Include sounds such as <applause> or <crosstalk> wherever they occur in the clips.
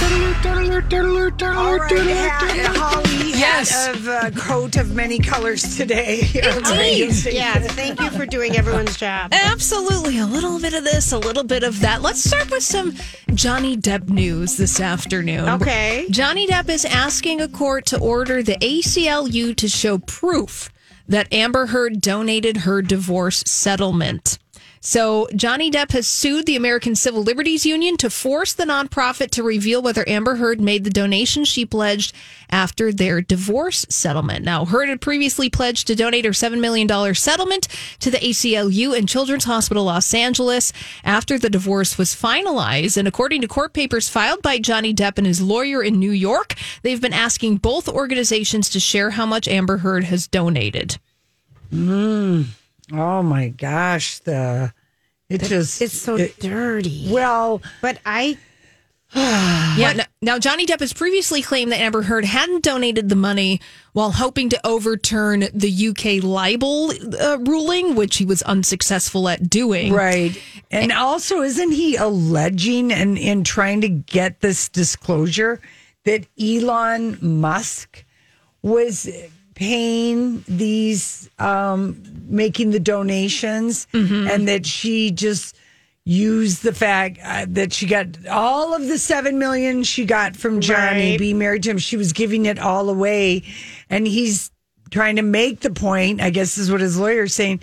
All right, ha- <laughs> Holly Yes. hat of uh, coat of many colors today. here on the radio station. Yes, thank you for doing everyone's job. Absolutely. A little bit of this, a little bit of that. Let's start with some Johnny Depp news this afternoon. Okay. Johnny Depp is asking a court to order the ACLU to show proof that Amber Heard donated her divorce settlement. So, Johnny Depp has sued the American Civil Liberties Union to force the nonprofit to reveal whether Amber Heard made the donation she pledged after their divorce settlement. Now, Heard had previously pledged to donate her $7 million settlement to the ACLU and Children's Hospital Los Angeles after the divorce was finalized. And according to court papers filed by Johnny Depp and his lawyer in New York, they've been asking both organizations to share how much Amber Heard has donated. Hmm. Oh my gosh, the it just It's so it- dirty. well. But I, <sighs> Yeah. Now, now, Johnny Depp has previously claimed that Amber Heard hadn't donated the money while hoping to overturn the UK libel uh, ruling, which he was unsuccessful at doing. Right. And also, isn't he alleging and in trying to get this disclosure that Elon Musk was paying these, um, making the donations, and that she just used the fact uh, that she got all of the seven million she got from Johnny Right. being married to him. She was giving it all away, and he's trying to make the point. I guess is what his lawyer's saying.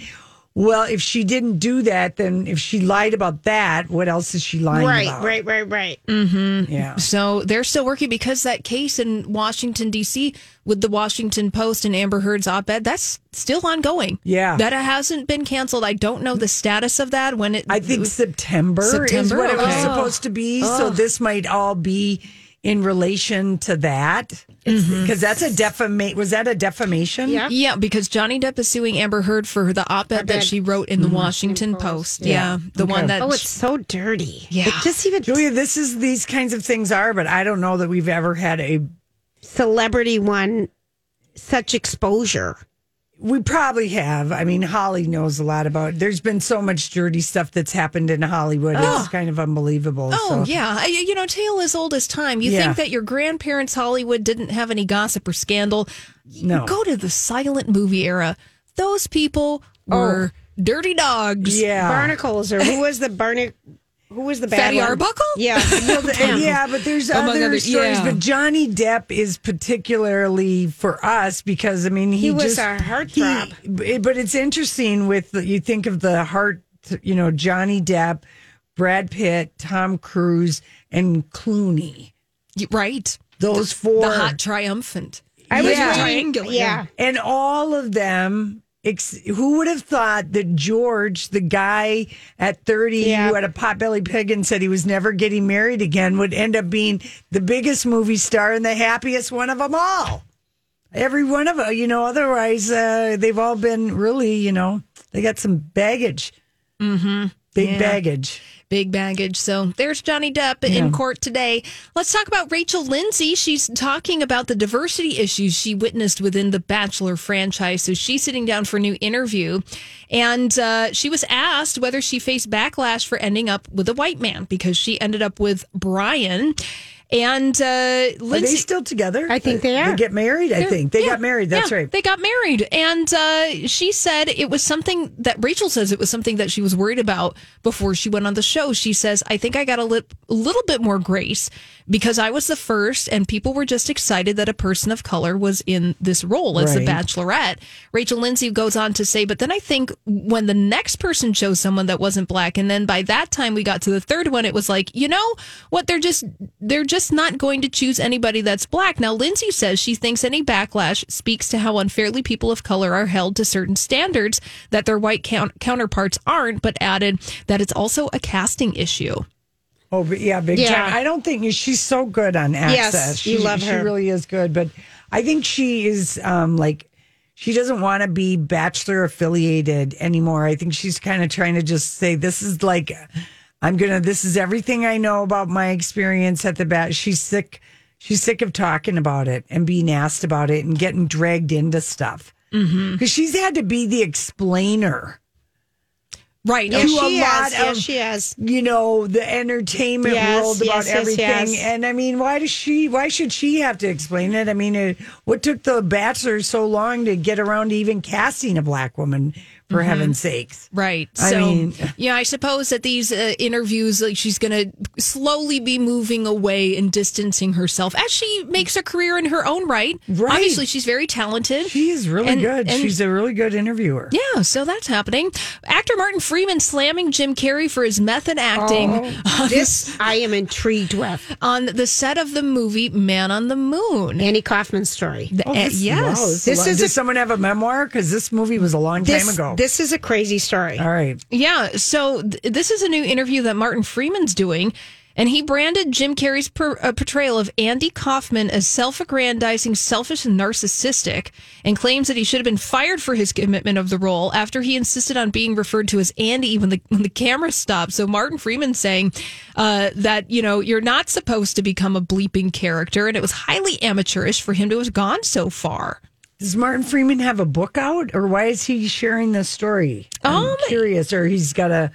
Well, if she didn't do that, then if she lied about that, what else is she lying about? right, about? right, right, right. Mm-hmm. Yeah. So they're still working because that case in Washington, D.C., with the Washington Post and Amber Heard's op ed, that's still ongoing. Yeah. That hasn't been canceled. I don't know the status of that when it. I think September, is September? what it was supposed to be. So this might all be in relation to that. Because mm-hmm. that's a defamation. Was that a defamation? Yeah. Yeah, because Johnny Depp is suing Amber Heard for the op-ed that she wrote in the mm-hmm. Washington Post. Yeah, the Okay. one that Oh, it's so dirty. Yeah. It just even Julia, this is these kinds of things are, but I don't know that we've ever had a. celebrity one such exposure. We probably have. I mean, Holly knows a lot about. There's been so much dirty stuff that's happened in Hollywood. It's kind of unbelievable. Oh so. yeah, I, you know, tale as old as time. You Yeah. think that your grandparents' Hollywood didn't have any gossip or scandal? No. Go to the silent movie era. Those people oh. were dirty dogs. Oh. Yeah. Barnacles or who was the barnacle? Who was the bad Fatty one? Arbuckle? Yeah. <laughs> And yeah, but there's Among other other- stories. yeah. But Johnny Depp is particularly for us because I mean he, He was just, our heartthrob. he- But it's interesting with the, you think of the heart, you know, Johnny Depp, Brad Pitt, Tom Cruise, and Clooney. Right. Those four, The hot triumphant. I was Yeah. Triangular. Yeah. and all of them. Who would have thought that George, the guy at 30 Yeah. who had a potbelly pig and said he was never getting married again, would end up being the biggest movie star and the happiest one of them all? Every one of them, you know, otherwise, uh, they've all been really, you know, they got some baggage. Mm-hmm. Big baggage. Big baggage. So there's Johnny Depp in court today. Let's talk about Rachel Lindsay. She's talking about the diversity issues she witnessed within the Bachelor franchise. So she's sitting down for a new interview. And uh, she was asked whether she faced backlash for ending up with a white man because she ended up with Brian. And uh, Are they Lindsay, still together? I think they are. They get married. I think they Yeah, got married. That's yeah, right. They got married. And uh, she said it was something that Rachel says it was something that she was worried about before she went on the show. She says, I think I got a lit- little bit more grace because I was the first and people were just excited that a person of color was in this role as the bachelorette. Rachel Lindsay goes on to say, but then I think when the next person chose someone that wasn't black, and then by that time we got to the third one, it was like, you know what? They're just they're just not going to choose anybody that's black. Now Lindsay says she thinks any backlash speaks to how unfairly people of color are held to certain standards that their white count- counterparts aren't, but added that it's also a casting issue. Oh, but yeah, big Yeah. time. I don't think she's so good on access. you She- love She her. really is good, but I think she is um like she doesn't want to be bachelor affiliated anymore. I think she's kind of trying to just say this is like I'm gonna. This is everything I know about my experience at the bat. She's sick. She's sick of talking about it and being asked about it and getting dragged into stuff mm-hmm. because she's had to be the explainer. Right. Yes, to she a has. lot Yes, of- she has. you know the entertainment Yes, world about yes, yes, everything and i mean why does she why should she have to explain it i mean it, what took the bachelor so long to get around to even casting a black woman for heaven's sakes Right. I So, mean- yeah, I suppose that these uh, interviews, like she's going to slowly be moving away and distancing herself as she makes a career in her own right. Right. Obviously, she's very talented. she is really And- good and- she's a really good interviewer yeah, so that's happening. Actor Martin Freeman slamming Jim Carrey for his method acting Oh. <laughs> on, This I am intrigued with. on the set of the movie Man on the Moon. Andy Kaufman's story. The- Oh, uh, yes. wow, this, This is, is does a- someone have a memoir because this movie was a long This, time ago this is a crazy story. all right Yeah, so th- this is a new interview that Martin Freeman's doing, and he branded Jim Carrey's per- uh, portrayal of Andy Kaufman as self-aggrandizing, selfish, and narcissistic, and claims that he should have been fired for his commitment of the role after he insisted on being referred to as Andy when the when the camera stopped. So Martin Freeman saying uh, that you know you're not supposed to become a bleeping character, and it was highly amateurish for him to have gone so far. Does martin freeman have a book out or why is he sharing this story? I'm Um, curious or he's got a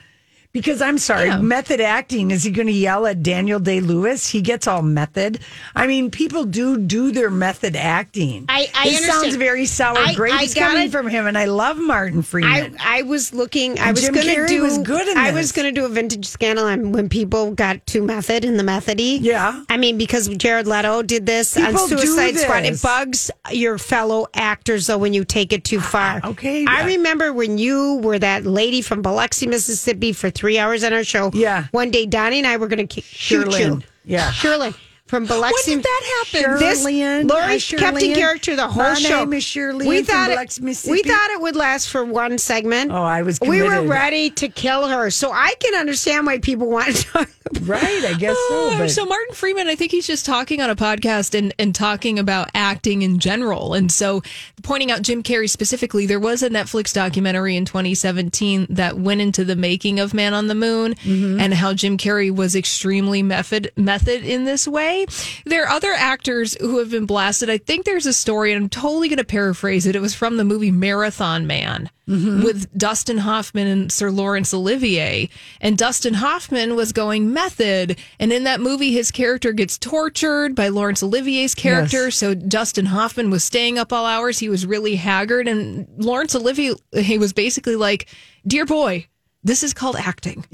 because I'm sorry, Yeah. method acting. Is he going to yell at Daniel Day Lewis? He gets all method. I mean, people do do their method acting. I- I this sounds very sour I- grapes I coming from him, and I love Martin Freeman. I was looking. I And was going to do. was good in I was going to do a vintage scandal on when people got too method in the methody. Yeah. I mean, because Jared Leto did this People on Suicide Squad. It bugs your fellow actors though when you take it too far. <sighs> okay. I remember when you were that lady from Biloxi, Mississippi, for three hours on our show. Yeah. One day, Donnie and I were going to shoot you. Yeah. Sherlyn from Biloxi. When did that happen? This Shirley-Ann. Lori Hi, kept in character the whole My show. name is Shirley-Ann we from thought Biloxi, it, we thought it would last for one segment. Oh, I was We were ready to kill her, so I can understand why people want to talk. Right, I guess so. Oh, But so Martin Freeman, I think he's just talking on a podcast and, and talking about acting in general. And so pointing out Jim Carrey specifically, there was a Netflix documentary in 2017 that went into the making of Man on the Moon mm-hmm. and how Jim Carrey was extremely method method in this way. There are other actors who have been blasted. I think there's a story, and I'm totally going to paraphrase it. It was from the movie Marathon Man mm-hmm. with Dustin Hoffman and Sir Laurence Olivier. And Dustin Hoffman was going method. And in that movie, his character gets tortured by Laurence Olivier's character. Yes. So Dustin Hoffman was staying up all hours. He was really haggard. And Laurence Olivier, he was basically like, Dear boy, this is called acting.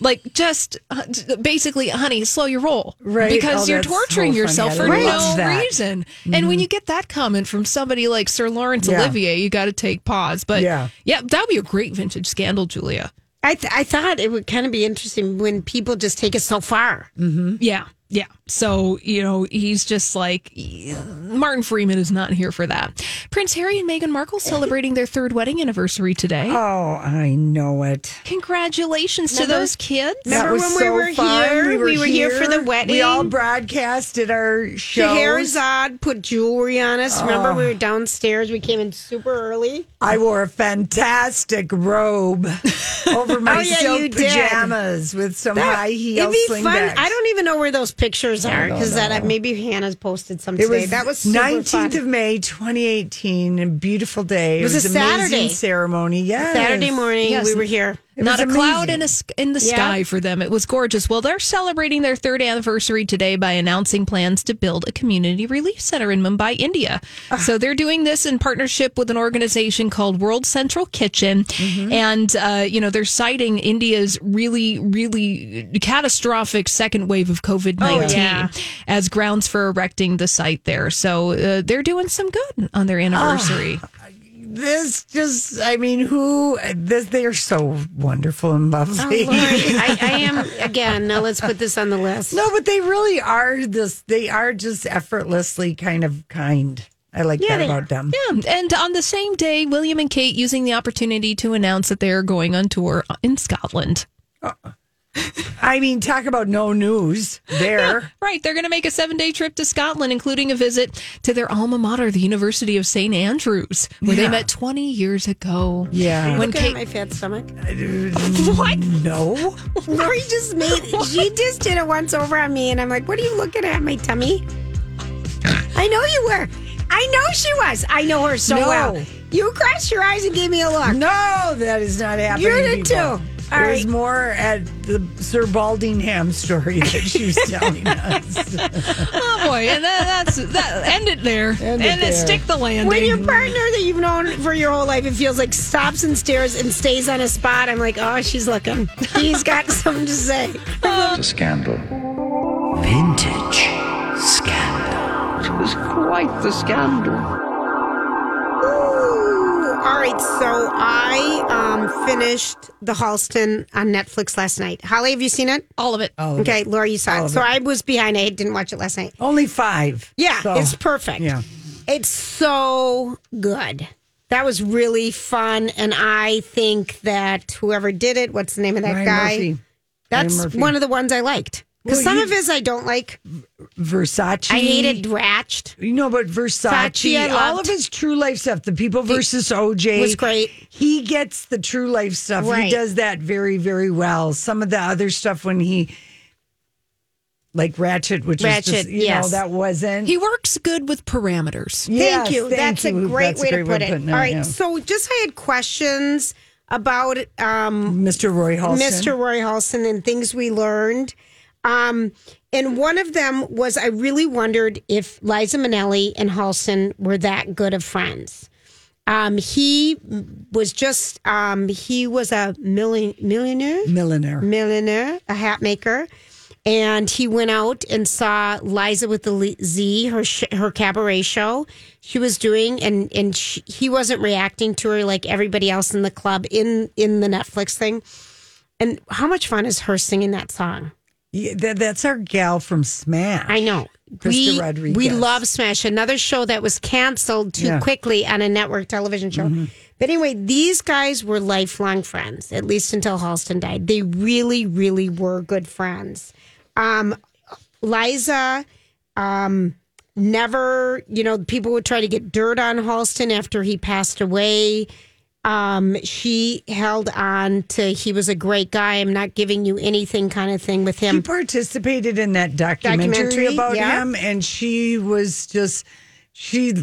Like just uh, basically, honey, slow your roll, Right. Because Oh, you're that's so torturing yourself for love no that. reason. And when you get that comment from somebody like Sir Laurence Yeah. Olivier, you got to take pause. But Yeah. yeah, that would be a great vintage scandal, Julia. I th- I thought it would kind of be interesting when people just take it so far. Yeah, yeah. So you know, he's just like Martin Freeman is not here for that. Prince Harry and Meghan Markle celebrating their third wedding anniversary today. oh, I know it. Congratulations to those kids. Remember when we were here? We were here for the wedding. We all broadcasted our shows. Scheherazade put jewelry on us. Remember, we oh. were downstairs. We came in super early. I wore a fantastic robe <laughs> over my Oh, yeah, silk you did. pajamas with some high heels. It'd be fun. bags. I don't even know where those pictures are because that uh, maybe Hannah's posted some It today. was that was 19th of May, 2018. A beautiful day. It was a an amazing Saturday. ceremony. Yes. Saturday morning. Yes. We were here. Not a was cloud in, a, in the Yeah. sky for them. It was gorgeous. Well, they're celebrating their third anniversary today by announcing plans to build a community relief center in Mumbai, India. So they're doing this in partnership with an organization called World Central Kitchen. And, uh, you know, they're citing India's really, really catastrophic second wave of COVID 19 yeah. as grounds for erecting the site there. So uh, they're doing some good on their anniversary. This just, I mean, who, this, they're so wonderful and oh, lovely. Lori, I, <laughs> I am again. Now let's put this on the list. No, but they really are this, they are just effortlessly kind of kind. I like Yeah, that they about them. Yeah, and on the same day, William and Kate using the opportunity to announce that they are going on tour in Scotland. Uh-uh. I mean, talk about no news there. Right, they're going to make a seven day trip to Scotland, including a visit to their alma mater, the University of St. Andrews, where they met 20 years ago. Yeah. When Look at Kate, my fat stomach. Uh, what? No. <laughs> Lori just made. She just did it once over on me, and I'm like, "What are you looking at, my tummy?" I know you were. I know she was. I know her so No. well. You crossed your eyes and gave me a look. No, that is not happening. You did people. too. All There's right. more at the Sir Baldingham story that she was <laughs> telling us. oh boy, and that, that's that. End it there, End it and there. stick the landing. When your partner that you've known for your whole life, it feels like stops and stares and stays on a spot. I'm like, oh, she's looking. He's got <laughs> something to say. Uh, it's a scandal. Vintage scandal. It was quite the scandal. Ooh. All right, so I um, finished The Halston on Netflix last night. Holly, have you seen it? All of it. Okay, Laura, you saw All it. So it. I was behind. I didn't watch it last night. Only five. Yeah, So, it's perfect. Yeah. It's so good. That was really fun. And I think that whoever did it, what's the name of that Ryan guy? Murphy. That's Ryan Murphy. one of the ones I liked. Because Well, some you- of his I don't like. Versace. I hated Ratched. You know, but Versace, Versace all loved. of his true life stuff, the People versus OJ was great. He gets the true life stuff. He does that very, very well. Some of the other stuff when he, like Ratched, which is Ratched, just, you yes. know, that wasn't. He works good with parameters. Yes, Thank you. That's a you. great That's way to great put it. putting All right. yeah. So just I had questions about um, Mr. Roy Halston. Mr. Roy Halston and things we learned. Um, and one of them was I really wondered if Liza Minnelli and Halston were that good of friends. Um, he was just um, he was a million, millionaire, Millionaire. millionaire, a hat maker, and he went out and saw Liza with the Z, her sh- her cabaret show she was doing, and and she, he wasn't reacting to her like everybody else in the club in in the Netflix thing. And how much fun is her singing that song? Yeah, that, that's our gal from Smash. I know. Krysta we, Rodriguez. we love Smash, another show that was canceled too Yeah. Mm-hmm. quickly on a network television show. But anyway, these guys were lifelong friends, at least until Halston died. They really, really were good friends. Um, Liza, um, never, you know, people would try to get dirt on Halston after he passed away. Um, she held on to he was a great guy. I'm not giving you anything kind of thing with She him. participated in that documentary, Documentary, about yeah. him, and she was just she.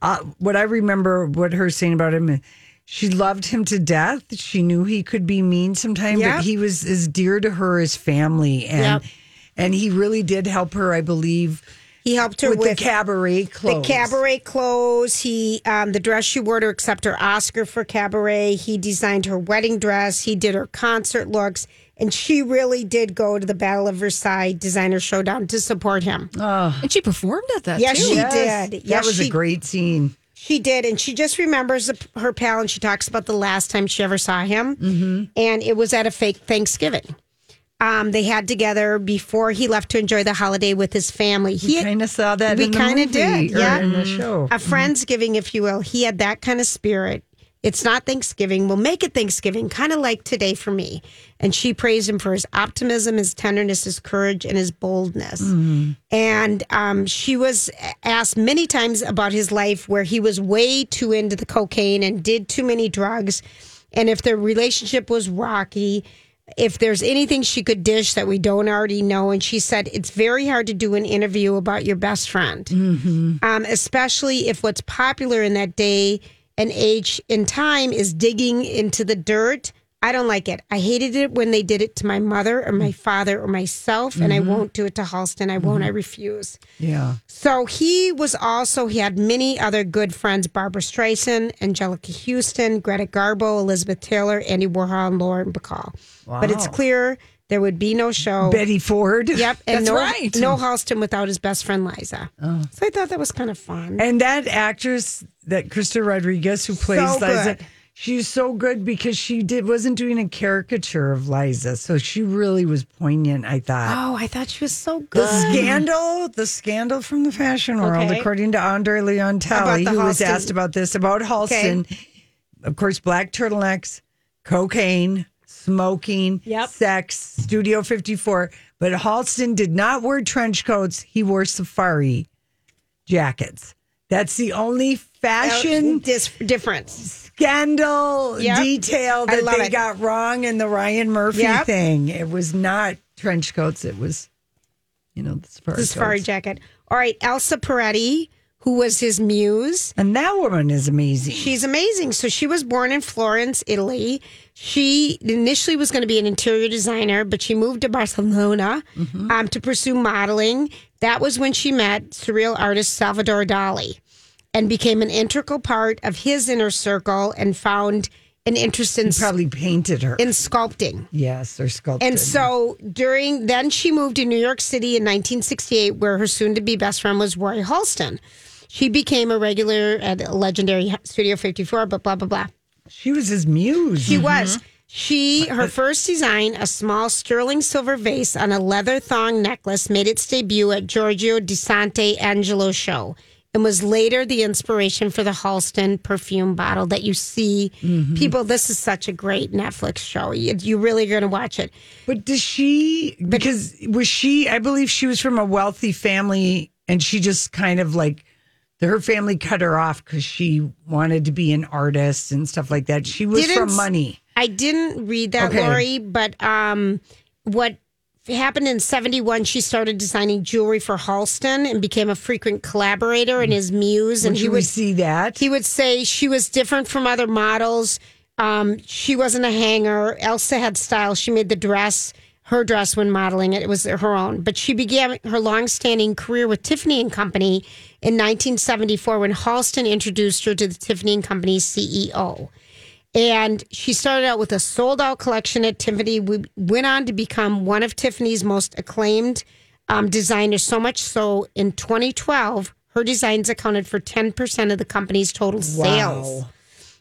Uh, what I remember, what her saying about him, she loved him to death. She knew he could be mean sometimes, Yep. but he was as dear to her as family, and Yep. and he really did help her. I believe He helped her with, with, the cabaret clothes. The cabaret clothes. He, um, the dress she wore to accept her Oscar for cabaret. He designed her wedding dress. He did her concert looks, and she really did go to the Battle of Versailles Designer Showdown to support him. And she performed at that Yes, too. she Yes, did. That was she- a great scene. She did, and she just remembers her pal, and she talks about the last time she ever saw him, mm-hmm. and it was at a fake Thanksgiving. Um, they had together before he left to enjoy the holiday with his family. He Kind of saw that. we kinda did, yeah. in the show. a friendsgiving, if you will. He had that kind of spirit. It's not Thanksgiving. We'll make it Thanksgiving, kind of like today for me. And she praised him for his optimism, his tenderness, his courage, and his boldness. And um, she was asked many times about his life where he was way too into the cocaine and did too many drugs. And if their relationship was rocky, if there's anything she could dish that we don't already know. And she said, it's very hard to do an interview about your best friend um, especially if what's popular in that day and age and time is digging into the dirt I don't like it. I hated it when they did it to my mother or my mm. father or myself, and I mm-hmm. won't do it to Halston. I won't. I mm-hmm. refuse. Yeah. So he was also, he had many other good friends Barbra Streisand, Anjelica Huston, Greta Garbo, Elizabeth Taylor, Andy Warhol, and Lauren Bacall. Wow. But it's clear there would be no show. Betty Ford. Yep. And That's no, right. no Halston without his best friend Liza. Oh. So I thought that was kind of fun. And that actress, that Krysta Rodriguez who plays So Liza, good. She's so good because she did wasn't doing a caricature of Liza, so she really was poignant. I thought. Oh, I thought she was so good. The scandal, the scandal from the fashion world, Okay. according to Andre Leon Talley, who was asked about this about Halston. Of course, black turtlenecks, cocaine, smoking, Yep. sex, Studio 54. But Halston did not wear trench coats. He wore safari jackets. That's the only fashion Dis- difference. Scandal Yep. detail that they it. got wrong in the Ryan Murphy Yep. thing. It was not trench coats. It was, you know, the safari, The safari jacket. All right, Elsa Peretti, who was his muse. And that woman is amazing. She's amazing. So she was born in Florence, Italy. She initially was going to be an interior designer, but she moved to Barcelona Mm-hmm. um, to pursue modeling. That was when she met surreal artist Salvador Dali and became an integral part of his inner circle and found an interest in, Probably painted her. in sculpting. yes, or sculpting. And so during then she moved to New York City in 1968, where her soon-to-be best friend was Roy Halston. She became a regular at legendary Studio 54, but blah blah blah. she was his muse. She was. Mm-hmm. She her first design, a small sterling silver vase on a leather thong necklace, made its debut at Giorgio di Sant'Angelo show and was later the inspiration for the Halston perfume bottle that you see. People, this is such a great Netflix show. You, you really going to watch it. But does she? Because was she? I believe she was from a wealthy family, and she just kind of like her family cut her off because she wanted to be an artist and stuff like that. She was from money. I didn't read that, Okay. Lori, but um, what happened in 71, she started designing jewelry for Halston and became a frequent collaborator and his muse. And Would he would, see that? he would say she was different from other models. Um, she wasn't a hanger. Elsa had style. She made the dress, her dress when modeling it. It was her own. But she began her long-standing career with Tiffany and Company in 1974 when Halston introduced her to the Tiffany and Company CEO. And she started out with a sold out collection at Tiffany. We went on to become one of Tiffany's most acclaimed um, designers, so much so in 2012, her designs accounted for 10% of the company's total sales,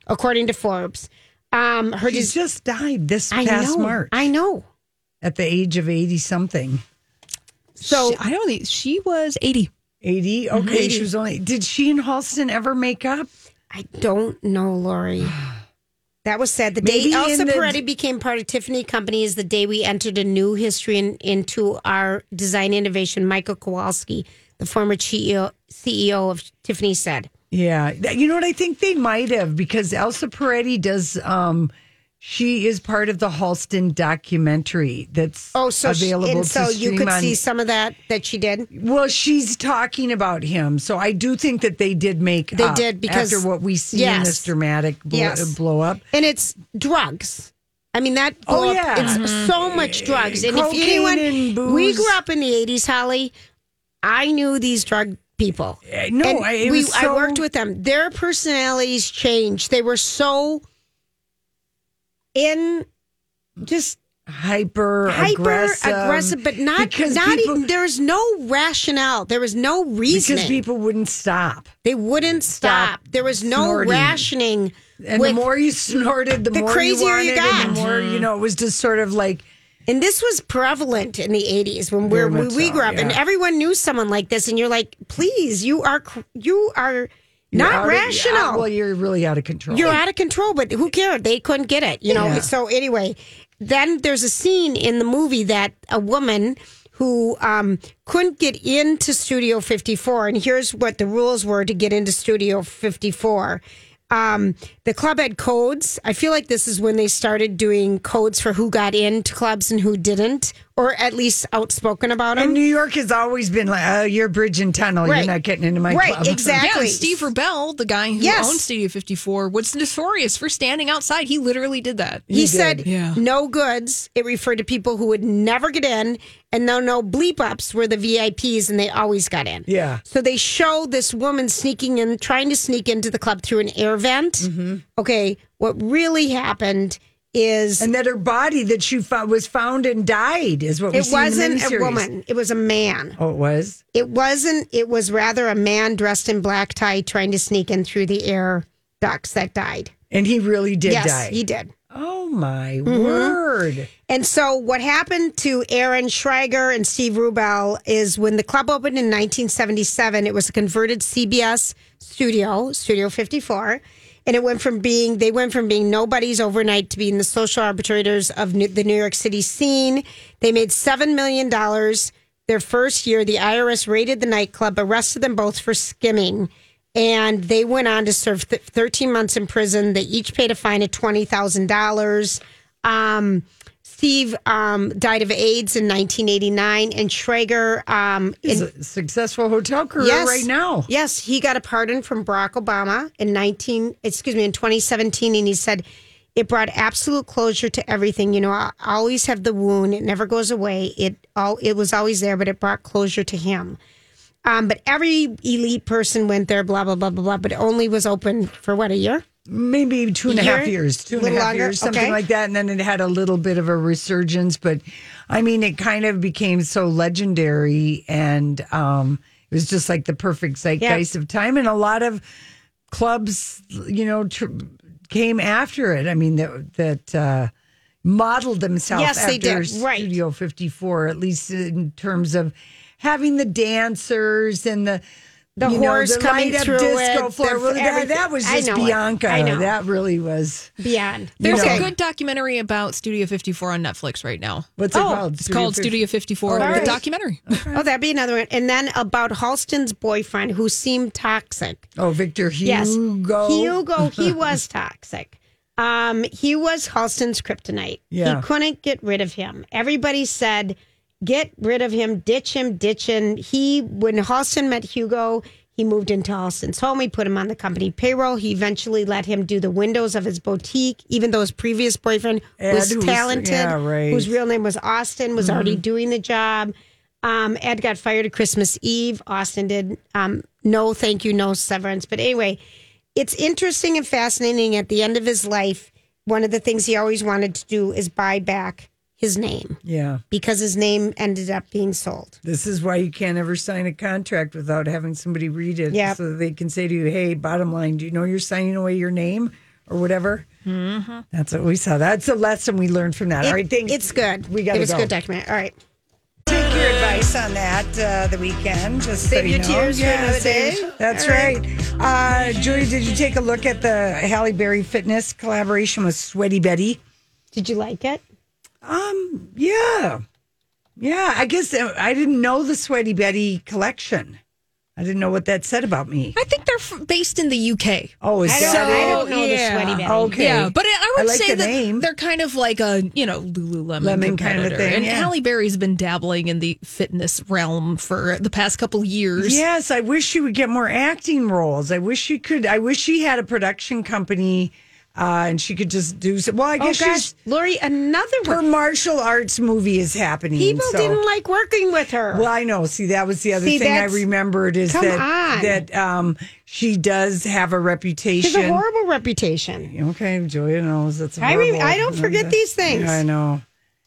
according to Forbes. Um, her She des- just died this I past know, March I know. at the age of eighty something. So She- I don't think she was 80. 80? Okay, she was only. Did she and Halston ever make up? I don't know, Lori. <sighs> <sighs> That was sad. The Maybe day Elsa in the- Peretti became part of Tiffany Company is the day we entered a new history in, into our design innovation. Michael Kowalski, the former CEO, CEO of Tiffany, said. Yeah, you know what? I think they might have because Elsa Peretti does. um She is part of the Halston documentary that's Oh, so she, available and to so you could on- see some of that that she did. Well, she's talking about him, so I do think that they did make. They up did, because- after what we see in yes. this dramatic blow, Yes. blow up. And it's drugs. I mean that. Oh, blow up, yeah. it's so much drugs. And if Cocaine anyone, and booze. we grew up in the eighties, Holly. I knew these drug people. Uh, no, I- it we, was I worked with them. Their personalities changed. They were so in just Hyper, hyper aggressive, aggressive, but not because not people, even. There was no rationale. There was no reason because people wouldn't stop. they wouldn't stop. There was no snorting. rationing. And the more you snorted, the, The more crazier you, you got. the more you know. It was just sort of like And this was prevalent in the 80s when we're, we we grew up, and everyone knew someone like this. And you're like, please, you are you are you're not of- rational. yeah, well, you're really out of control. you're out of control, but who cared? They couldn't get it, you know. Yeah. So anyway, then there's a scene in the movie that a woman who um, couldn't get into Studio 54, and here's what the rules were to get into Studio 54. Um, the club had codes. I feel like this is when they started doing codes for who got into clubs and who didn't, or at least outspoken about And him. New York has always been like, oh, you're bridge and tunnel. Right. You're not getting into my club. Right, club. <laughs> exactly. Yeah, Steve Rubell, the guy who Yes. owned Studio 54, was notorious for standing outside. He literally did that. He said Yeah. no goods. It referred to people who would never get in, and no no bleep ups were the VIPs, and they always got in. Yeah. So they show this woman sneaking in, trying to sneak into the club through an air vent. Mm-hmm. Okay, what really happened is And that her body that she found was found and died is what we it see in the wasn't a woman; it was a man. Oh, it was. It wasn't. It was rather a man dressed in black tie trying to sneak in through the air ducts that died. And he really did yes, die. he did. Oh my Mm-hmm. word! And so, what happened to Aaron Schrager and Steve Rubell is when the club opened in 1977, it was a converted CBS studio, Studio 54. And it went from being, they went from being nobodies overnight to being the social arbitrators of New, the New York City scene. They made $7 million their first year. The IRS raided the nightclub, arrested them both for skimming. And they went on to serve th- 13 months in prison. They each paid a fine of $20,000. Um, Steve um, died of AIDS in 1989, and Schrager, um, in, a successful hotel career yes, right now. Yes, he got a pardon from Barack Obama in 19, excuse me, in 2017, and he said it brought absolute closure to everything. You know, I I always have the wound; it never goes away. It all it was always there, but it brought closure to him. Um, but every elite person went there, blah blah blah blah blah. But it only was open for what a year. Maybe two and a half years, two and a half longer? years, something Okay. like that. And then it had a little bit of a resurgence. But I mean, it kind of became so legendary and um, it was just like the perfect zeitgeist of time. And a lot of clubs, you know, tr- came after it. I mean, that, that uh, modeled themselves Yes, after they did. Right. Studio 54, at least in terms of having the dancers and the The you know, horse the coming light-up through disco it, floor. the- Well, that, that was I just know it. Bianca. I know. That really was. Beyond. There's Okay. a good documentary about Studio 54 on Netflix right now. What's it Oh, called? It's called Studio 54, All the right. documentary. Oh, that'd be another one. And then about Halston's boyfriend who seemed toxic. Oh, Victor Hugo. Yes. Hugo, he <laughs> was toxic. Um, he was Halston's kryptonite. Yeah. He couldn't get rid of him. Everybody said, get rid of him, ditch him, ditch him. He, when Halston met Hugo, he moved into Halston's home. He put him on the company payroll. He eventually let him do the windows of his boutique, even though his previous boyfriend Ed, was talented, yeah, right. whose real name was Austin, was already doing the job. Um, Ed got fired at Christmas Eve. Austin did um, no thank you, no severance. But anyway, it's interesting and fascinating. At the end of his life, one of the things he always wanted to do is buy back his name Yeah. because his name ended up being sold. This is why you can't ever sign a contract without having somebody read it Yep. so that they can say to you, hey, bottom line, do you know you're signing away your name or whatever? Mm-hmm. That's what we saw. That's a lesson we learned from that. It- All right, thanks. It's good. We got It to was go. a good document. All right. Take your advice on that uh, the weekend. Just so Save you your know. tears for another save- day. That's All right. Uh, Julie, did you take a look at the Halle Berry Fitness collaboration with Sweaty Betty? Did you like it? Um, yeah. Yeah, I guess uh, I didn't know the Sweaty Betty collection. I didn't know what that said about me. I think they're f- based in the UK. Oh, is I don't, that I don't know yeah. the sweaty Betty. Okay. Yeah, but I would I like say the that name. they're kind of like a you know Lululemon Lemon kind of a thing, And yeah. Halle Berry's been dabbling in the fitness realm for the past couple years. Yes, I wish she would get more acting roles. I wish she could. I wish she had a production company uh, and she could just do. Some, well, I Oh guess gosh, she's Lori, another her one. martial arts movie is happening. People so- didn't like working with her. Well, I know. See, that was the other See, thing I remembered is that on. that um, she does have a reputation. She has a horrible reputation. Okay, Julia knows that's I re- horrible. I don't forget these things. I know.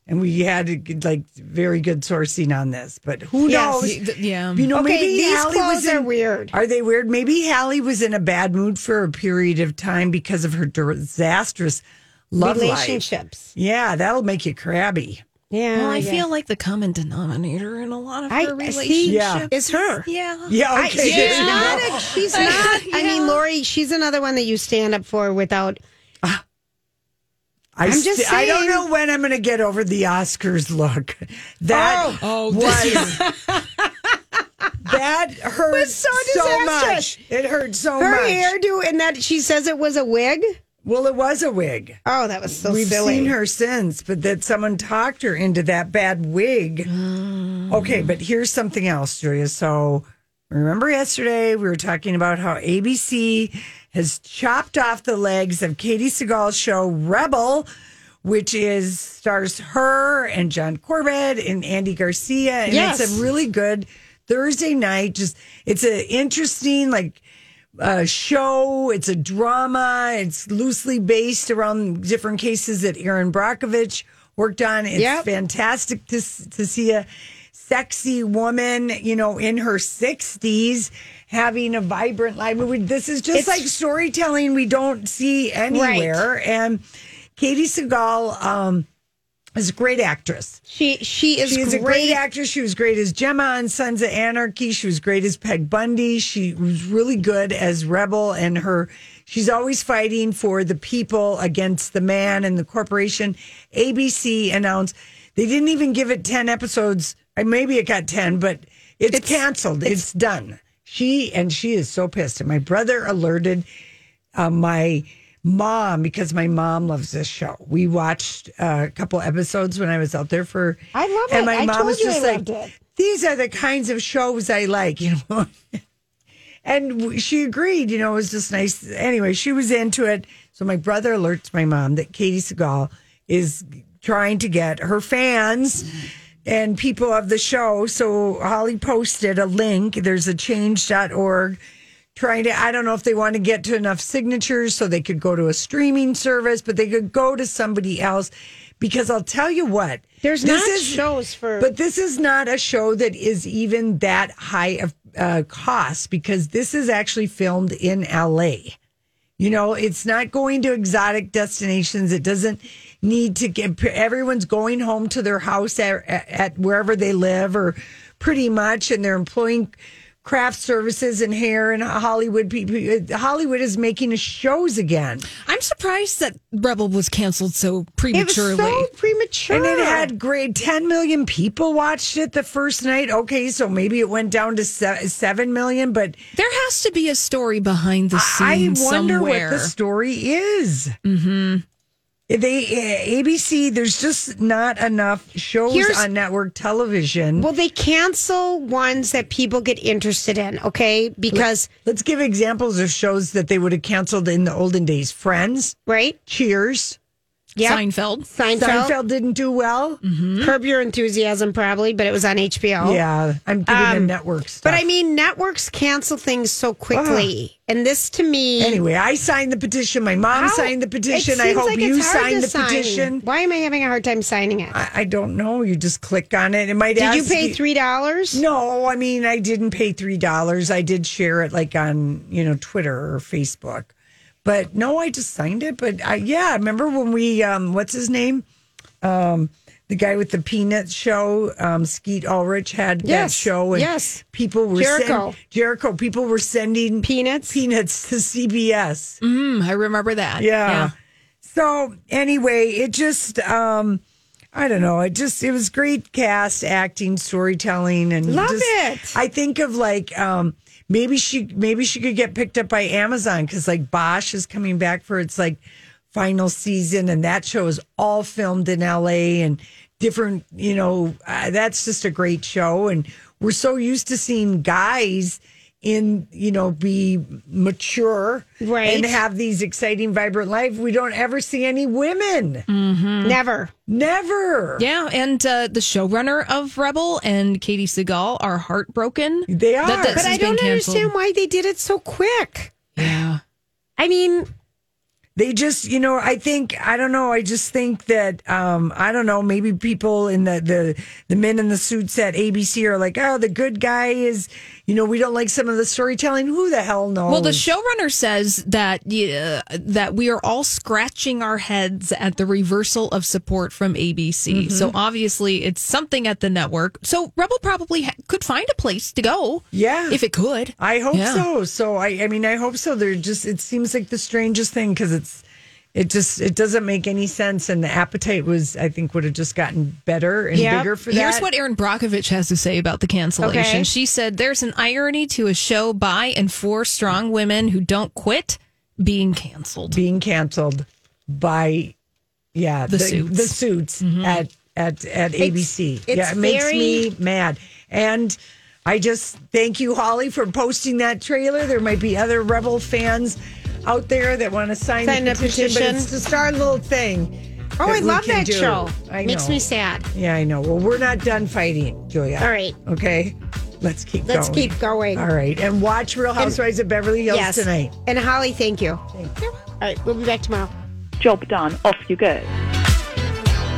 And we had like very good sourcing on this, but who Yes. knows? Y- th- yeah. You know, Okay, maybe these Halle clothes was in, are weird. Are they weird? Maybe Halle was in a bad mood for a period of time because of her disastrous love life. Relationships. Yeah, that'll make you crabby. Yeah. Well, I guess. feel like the common denominator in a lot of I- her I see. relationships. Yeah. It's her. Yeah. Yeah, I, okay. she's <laughs> there you not. A, she's not. I mean, Lori. She's another one that you stand up for without. I, I'm just st- I don't know when I'm going to get over the Oscars look. That Oh, oh was <laughs> that hurt so so much. It hurt so Her much. Her hairdo and that she says it was a wig. Well, it was a wig. Oh, that was so We've silly. seen her since, but that someone talked her into that bad wig. <gasps> Okay, but here's something else, Julia. So remember yesterday we were talking about how ABC has chopped off the legs of Katey Sagal's show Rebel, which is stars her and John Corbett and Andy Garcia, and Yes. it's a really good Thursday night. Just it's an interesting like uh, show. It's a drama. It's loosely based around different cases that Erin Brockovich worked on. It's Yep. fantastic to to see a sexy woman, you know, in her sixties having a vibrant life. This is just It's- like storytelling we don't see anywhere. And Katey Sagal um, is a great actress. she she is She is a great. great actress. She was great as Gemma on Sons of Anarchy. She was great as Peg Bundy. She was really good as Rebel, and her. She's always fighting for the people against the man and the corporation. ABC announced they didn't even give it ten episodes. Uh, Maybe it got ten, but it's, canceled. It's, done. She and she is so pissed. And my brother alerted uh, my mom because my mom loves this show. We watched uh, a couple episodes when I was out there for. I love and it. my I mom was just like, "These are the kinds of shows I like," <laughs> you know. and she agreed. You know, it was just nice. Anyway, she was into it. So my brother alerts my mom that Katey Sagal is trying to get her fans and people of the show. So Holly posted a link. There's a change.org trying to, I don't know if they want to get to enough signatures so they could go to a streaming service, but they could go to somebody else. Because I'll tell you what, There's this not shows for- but this is not a show that is even that high of uh, cost because this is actually filmed in LA. You know, it's not going to exotic destinations. It doesn't need to get everyone's going home to their house at, at wherever they live or pretty much, and they're employing craft services and hair and Hollywood people. Hollywood is making shows again. I'm surprised that Rebel was canceled so it was prematurely. so premature. And it had great 10 million people watched it the first night. Okay, so maybe it went down to 7 million, but there has to be a story behind the scenes. I wonder somewhere. what the story is. Mm-hmm. They uh, ABC. There's just not enough shows Here's- on network television. well, they cancel ones that people get interested in. Okay, because Let's give examples of shows that they would have canceled in the olden days. Friends, right, Cheers, yeah, Seinfeld. Seinfeld, Seinfeld didn't do well. Curb Your Enthusiasm, probably, but it was on HBO. Yeah, I'm giving them Um, network stuff. But I mean, networks cancel things so quickly, and this to me. anyway, I signed the petition. My mom how- signed the petition. I hope like you signed the sign. petition. Why am I having a hard time signing it? I, I don't know. You just click on it. It might Did you pay three dollars? No, I mean I didn't pay three dollars. I did share it like on you know Twitter or Facebook, but no, I just signed it. But I, yeah, I remember when we um, what's his name, um, the guy with the Peanuts show, um, Skeet Ulrich had that show, and yes. people were Jericho. send- Jericho. People were sending Peanuts? peanuts to CBS. Mm, I remember that. Yeah. So anyway, it just um I don't know. It just it was great cast, acting, storytelling, and Love just- it. I think of like um maybe she maybe she could get picked up by Amazon because like Bosch is coming back for its like final season, and that show is all filmed in L.A. and different. You know, uh, that's just a great show, and we're so used to seeing guys in you know be mature Right. and have these exciting vibrant life we don't ever see any women Never. never Yeah, and uh, the showrunner of Rebel and Katey Sagal are heartbroken. They are. that this But has I been don't canceled. understand why they did it so quick. Yeah. I mean, they just you know i think i don't know i just think that um i don't know maybe people in the the the men in the suits at abc are like oh the good guy is you know we don't like some of the storytelling who the hell knows Well, the showrunner says that uh, that we are all scratching our heads at the reversal of support from ABC. So obviously, it's something at the network. So Rebel probably ha- could find a place to go. Yeah. if it could. I hope Yeah. so. So I, I mean, I hope so. They're just. It seems like the strangest thing because it's, it just, it doesn't make any sense. And the appetite was, I think, would have just gotten better and Yep. bigger for that. Here's what Erin Brockovich has to say about the cancellation. Okay. She said, There's an irony to a show by and for strong women who don't quit being canceled. being canceled by yeah The Suits. Mm-hmm. the suits at at at ABC. it's yeah, it makes very- me mad. And I just thank you, Holly, for posting that trailer. There might be other Rebel fans out there that want to sign, Sign the a petition, but it's just our little thing. Oh, that I love that do. show. I Makes know. me sad. Yeah, I know. Well, we're not done fighting, Julia. All right. Okay. Let's keep Let's going. keep going. All right. And watch Real Housewives of Beverly Hills Yes. tonight. And Holly, thank you. Thank you. All right, we'll be back tomorrow. Job done. Off you go.